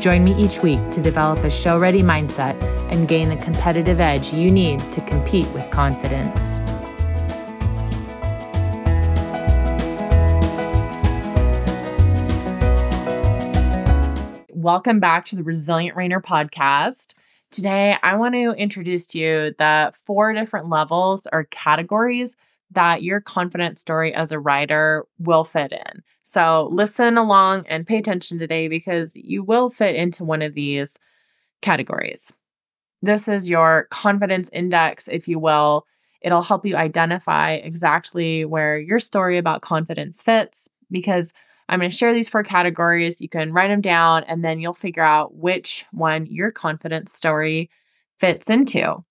Join me each week to develop a show ready mindset and gain the competitive edge you need to compete with confidence. Welcome back to the Resilient Reiner podcast. Today, I want to introduce to you the four different levels or categories that your confidence story as a rider will fit in. So listen along and pay attention today because you will fit into one of these categories. This is your confidence index, if you will. It'll help you identify exactly where your story about confidence fits because I'm going to share these four categories. You can write them down and then you'll figure out which one your confidence story fits into.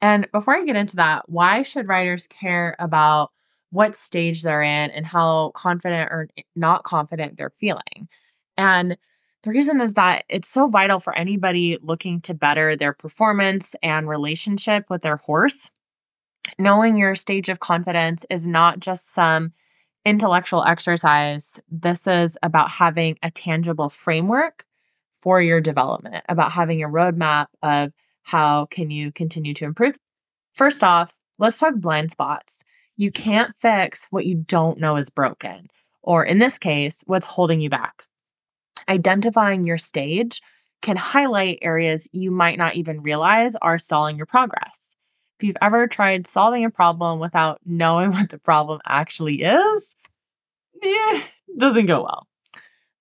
And before I get into that, why should riders care about what stage they're in and how confident or not confident they're feeling? And the reason is that it's so vital for anybody looking to better their performance and relationship with their horse. Knowing your stage of confidence is not just some intellectual exercise. This is about having a tangible framework for your development, about having a roadmap of how can you continue to improve? First off, let's talk blind spots. You can't fix what you don't know is broken, or in this case, what's holding you back. Identifying your stage can highlight areas you might not even realize are stalling your progress. If you've ever tried solving a problem without knowing what the problem actually is, yeah, doesn't go well.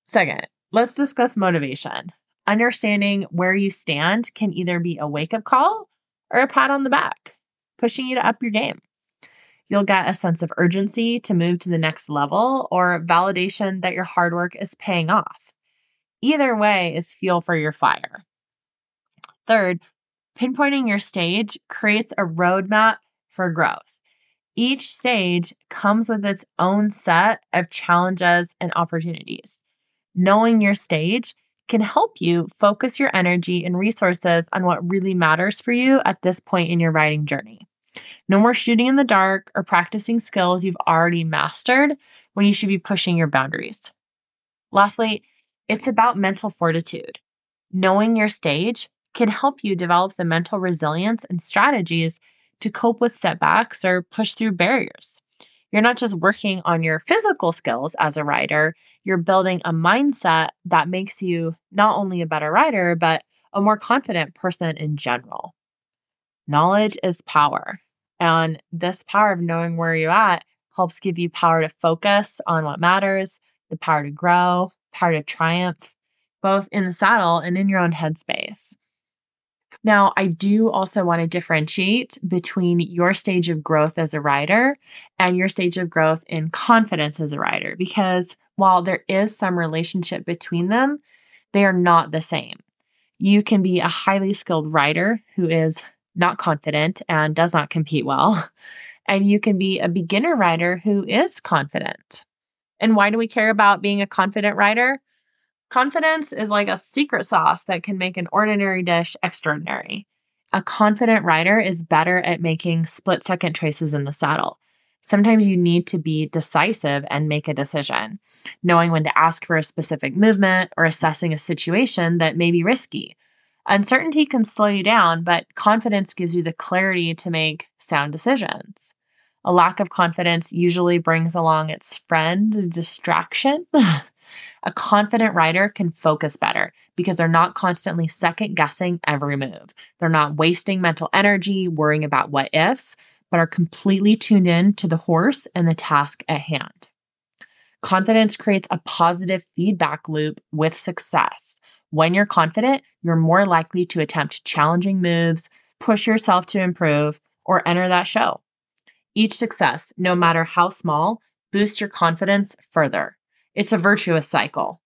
Second, let's discuss motivation understanding where you stand can either be a wake up call or a pat on the back, pushing you to up your game. You'll get a sense of urgency to move to the next level or validation that your hard work is paying off. Either way is fuel for your fire. Third, pinpointing your stage creates a roadmap for growth. Each stage comes with its own set of challenges and opportunities. Knowing your stage can help you focus your energy and resources on what really matters for you at this point in your riding journey. No more shooting in the dark or practicing skills you've already mastered when you should be pushing your boundaries. Lastly, it's about mental fortitude. Knowing your stage can help you develop the mental resilience and strategies to cope with setbacks or push through barriers. You're not just working on your physical skills as a rider, you're building a mindset that makes you not only a better rider, but a more confident person in general. Knowledge is power. And this power of knowing where you're at helps give you power to focus on what matters, the power to grow, power to triumph, both in the saddle and in your own headspace. Now, I do also want to differentiate between your stage of growth as a rider and your stage of growth in confidence as a rider, because while there is some relationship between them, they are not the same. You can be a highly skilled rider who is not confident and does not compete well, and you can be a beginner rider who is confident. And why do we care about being a confident rider? Confidence is like a secret sauce that can make an ordinary dish extraordinary. A confident rider is better at making split second choices in the saddle. Sometimes you need to be decisive and make a decision, knowing when to ask for a specific movement or assessing a situation that may be risky. Uncertainty can slow you down, but confidence gives you the clarity to make sound decisions. A lack of confidence usually brings along its friend, distraction. A confident rider can focus better because they're not constantly second guessing every move. They're not wasting mental energy worrying about what ifs, but are completely tuned in to the horse and the task at hand. Confidence creates a positive feedback loop with success. When you're confident, you're more likely to attempt challenging moves, push yourself to improve, or enter that show. Each success, no matter how small, boosts your confidence further. It's a virtuous cycle.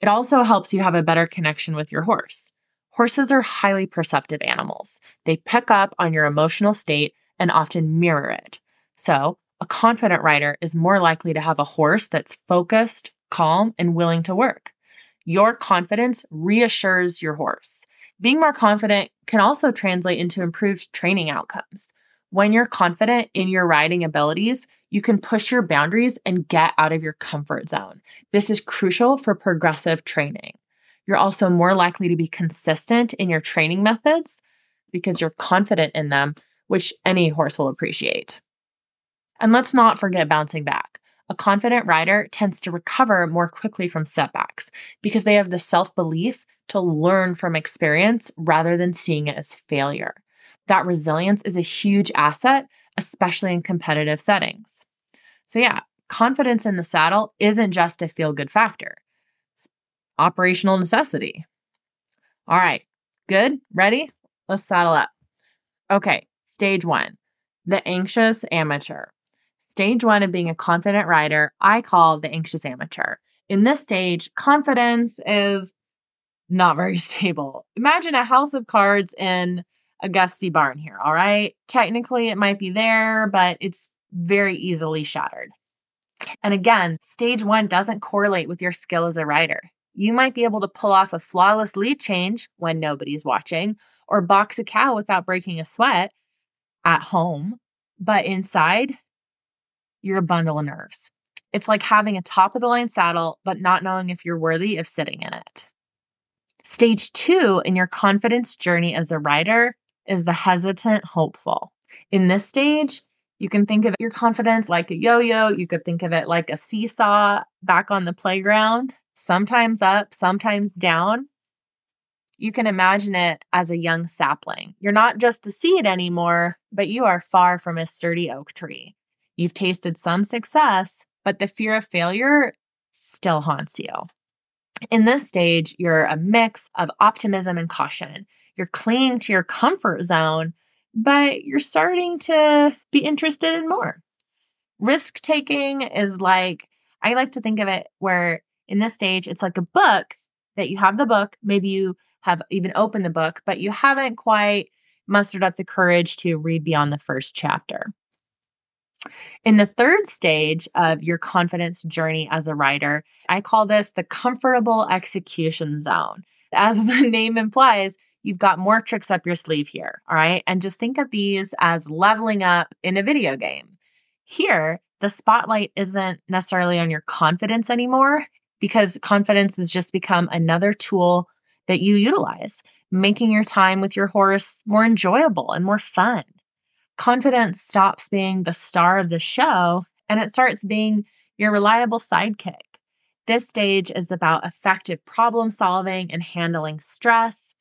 It also helps you have a better connection with your horse. Horses are highly perceptive animals. They pick up on your emotional state and often mirror it. So, a confident rider is more likely to have a horse that's focused, calm, and willing to work. Your confidence reassures your horse. Being more confident can also translate into improved training outcomes. When you're confident in your riding abilities, you can push your boundaries and get out of your comfort zone. This is crucial for progressive training. You're also more likely to be consistent in your training methods because you're confident in them, which any horse will appreciate. And let's not forget bouncing back. A confident rider tends to recover more quickly from setbacks because they have the self belief to learn from experience rather than seeing it as failure. That resilience is a huge asset, especially in competitive settings. So, yeah, confidence in the saddle isn't just a feel good factor, it's operational necessity. All right, good? Ready? Let's saddle up. Okay, stage one the anxious amateur. Stage one of being a confident rider, I call the anxious amateur. In this stage, confidence is not very stable. Imagine a house of cards in a gusty barn here, all right? Technically, it might be there, but it's very easily shattered. And again, stage one doesn't correlate with your skill as a rider. You might be able to pull off a flawless lead change when nobody's watching, or box a cow without breaking a sweat at home, but inside, you're a bundle of nerves. It's like having a top of the line saddle, but not knowing if you're worthy of sitting in it. Stage two in your confidence journey as a rider is the hesitant hopeful. In this stage, you can think of your confidence like a yo yo. You could think of it like a seesaw back on the playground, sometimes up, sometimes down. You can imagine it as a young sapling. You're not just a seed anymore, but you are far from a sturdy oak tree. You've tasted some success, but the fear of failure still haunts you. In this stage, you're a mix of optimism and caution. You're clinging to your comfort zone, but you're starting to be interested in more. Risk taking is like, I like to think of it where in this stage, it's like a book that you have the book. Maybe you have even opened the book, but you haven't quite mustered up the courage to read beyond the first chapter. In the third stage of your confidence journey as a rider, I call this the comfortable execution zone. As the name implies, you've got more tricks up your sleeve here. All right. And just think of these as leveling up in a video game. Here, the spotlight isn't necessarily on your confidence anymore because confidence has just become another tool that you utilize, making your time with your horse more enjoyable and more fun confidence stops being the star of the show and it starts being your reliable sidekick. This stage is about effective problem solving and handling stress.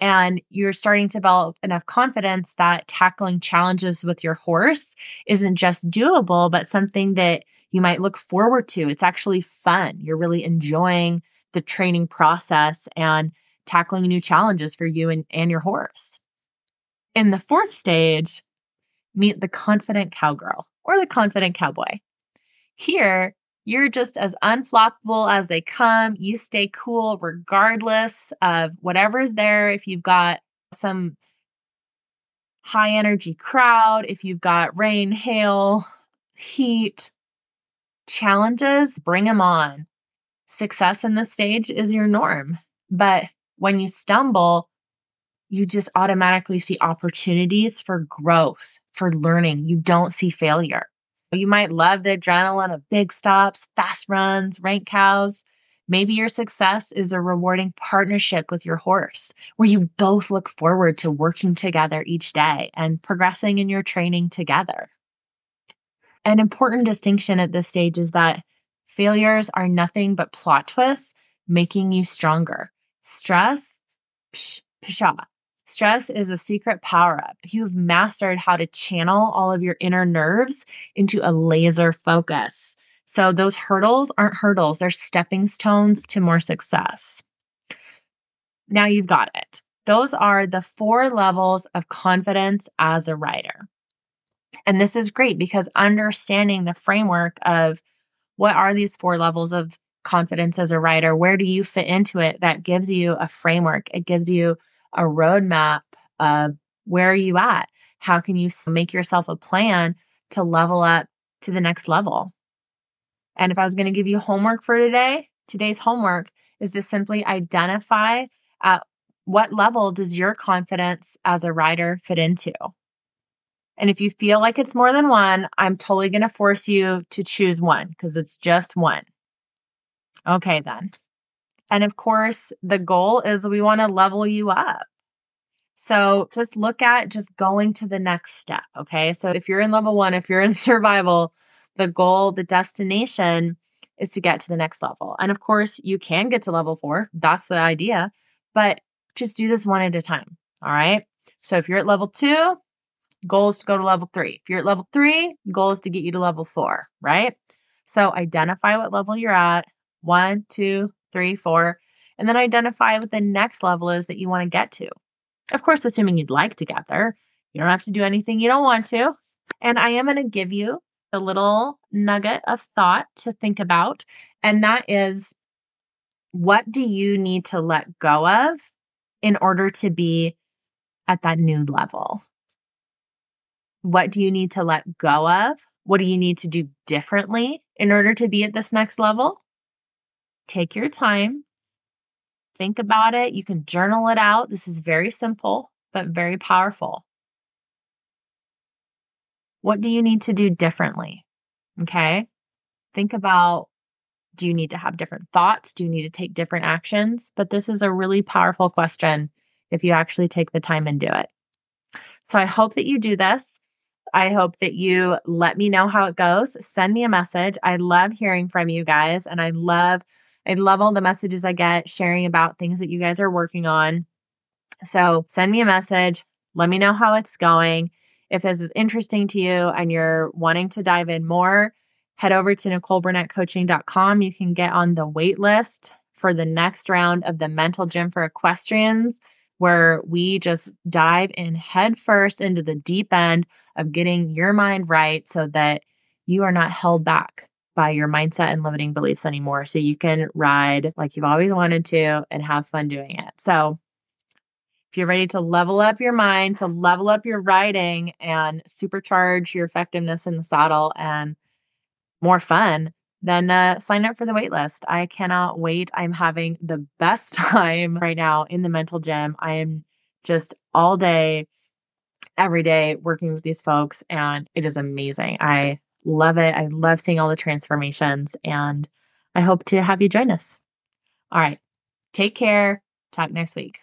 And you're starting to develop enough confidence that tackling challenges with your horse isn't just doable, but something that you might look forward to. It's actually fun. You're really enjoying the training process and tackling new challenges for you and, and your horse. In the fourth stage, meet the confident cowgirl or the confident cowboy. Here, you're just as unfloppable as they come. You stay cool regardless of whatever's there. If you've got some high energy crowd, if you've got rain, hail, heat, challenges, bring them on. Success in this stage is your norm. But when you stumble, you just automatically see opportunities for growth, for learning. You don't see failure. You might love the adrenaline of big stops, fast runs, rank cows. Maybe your success is a rewarding partnership with your horse where you both look forward to working together each day and progressing in your training together. An important distinction at this stage is that failures are nothing but plot twists making you stronger. Stress, psh, pshaw, Stress is a secret power up. You've mastered how to channel all of your inner nerves into a laser focus. So, those hurdles aren't hurdles, they're stepping stones to more success. Now you've got it. Those are the four levels of confidence as a rider. And this is great because understanding the framework of what are these four levels of confidence as a rider? Where do you fit into it? That gives you a framework, it gives you a roadmap of where are you at? How can you make yourself a plan to level up to the next level? And if I was going to give you homework for today, today's homework is to simply identify at what level does your confidence as a rider fit into? And if you feel like it's more than one, I'm totally going to force you to choose one because it's just one. Okay, then. And of course, the goal is we want to level you up. So just look at just going to the next step. Okay. So if you're in level one, if you're in survival, the goal, the destination is to get to the next level. And of course, you can get to level four. That's the idea. But just do this one at a time. All right. So if you're at level two, goal is to go to level three. If you're at level three, goal is to get you to level four, right? So identify what level you're at one, two, three, four, and then identify what the next level is that you want to get to. Of course, assuming you'd like to get there, you don't have to do anything you don't want to. And I am going to give you a little nugget of thought to think about, and that is what do you need to let go of in order to be at that new level? What do you need to let go of? What do you need to do differently in order to be at this next level? Take your time, think about it. You can journal it out. This is very simple, but very powerful. What do you need to do differently? Okay. Think about do you need to have different thoughts? Do you need to take different actions? But this is a really powerful question if you actually take the time and do it. So I hope that you do this. I hope that you let me know how it goes. Send me a message. I love hearing from you guys and I love I love all the messages I get sharing about things that you guys are working on. So, send me a message. Let me know how it's going. If this is interesting to you and you're wanting to dive in more, head over to NicoleBurnettCoaching.com. You can get on the wait list for the next round of the Mental Gym for Equestrians, where we just dive in headfirst into the deep end of getting your mind right so that you are not held back by your mindset and limiting beliefs anymore. So you can ride like you've always wanted to and have fun doing it. So if you're ready to level up your mind, to level up your riding and supercharge your effectiveness in the saddle and more fun, then uh, sign up for the waitlist. I cannot wait. I'm having the best time right now in the mental gym. I am just all day, every day working with these folks, and it is amazing. I love it. I love seeing all the transformations, and I hope to have you join us. All right. Take care. Talk next week.